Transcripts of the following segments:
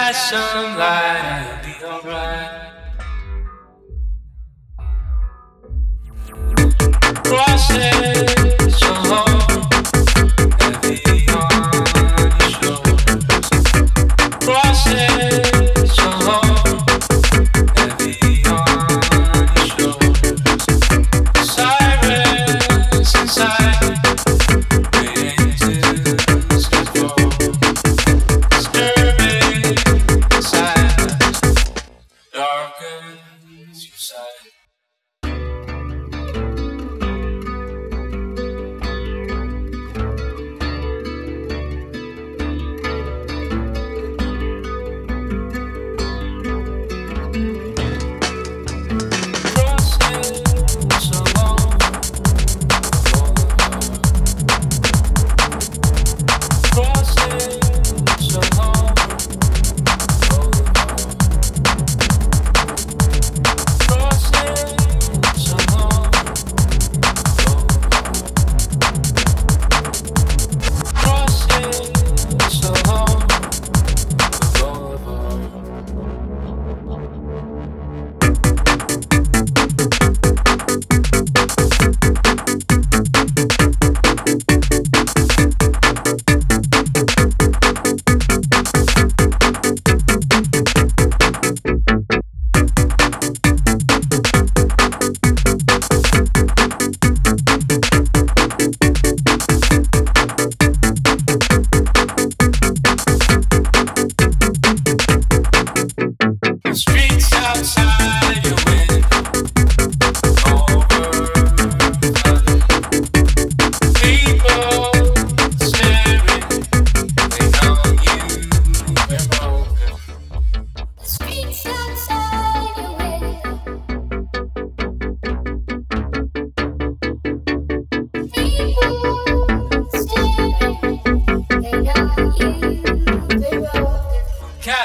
Some light, I'll be alright. Cross it. darker than the easier.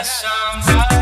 got some.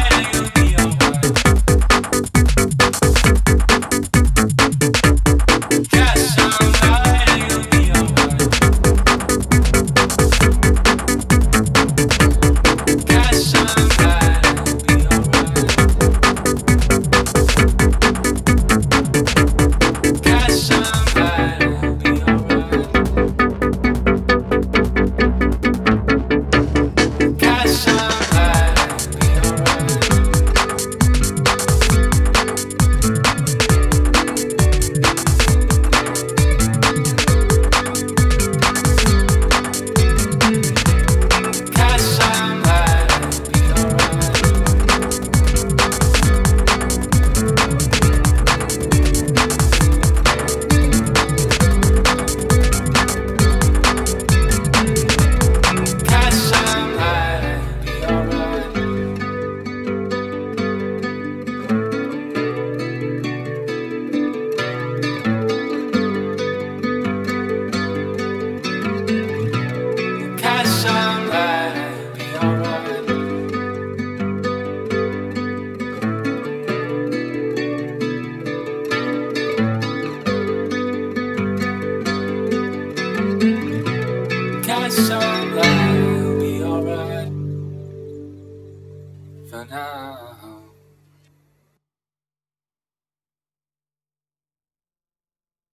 na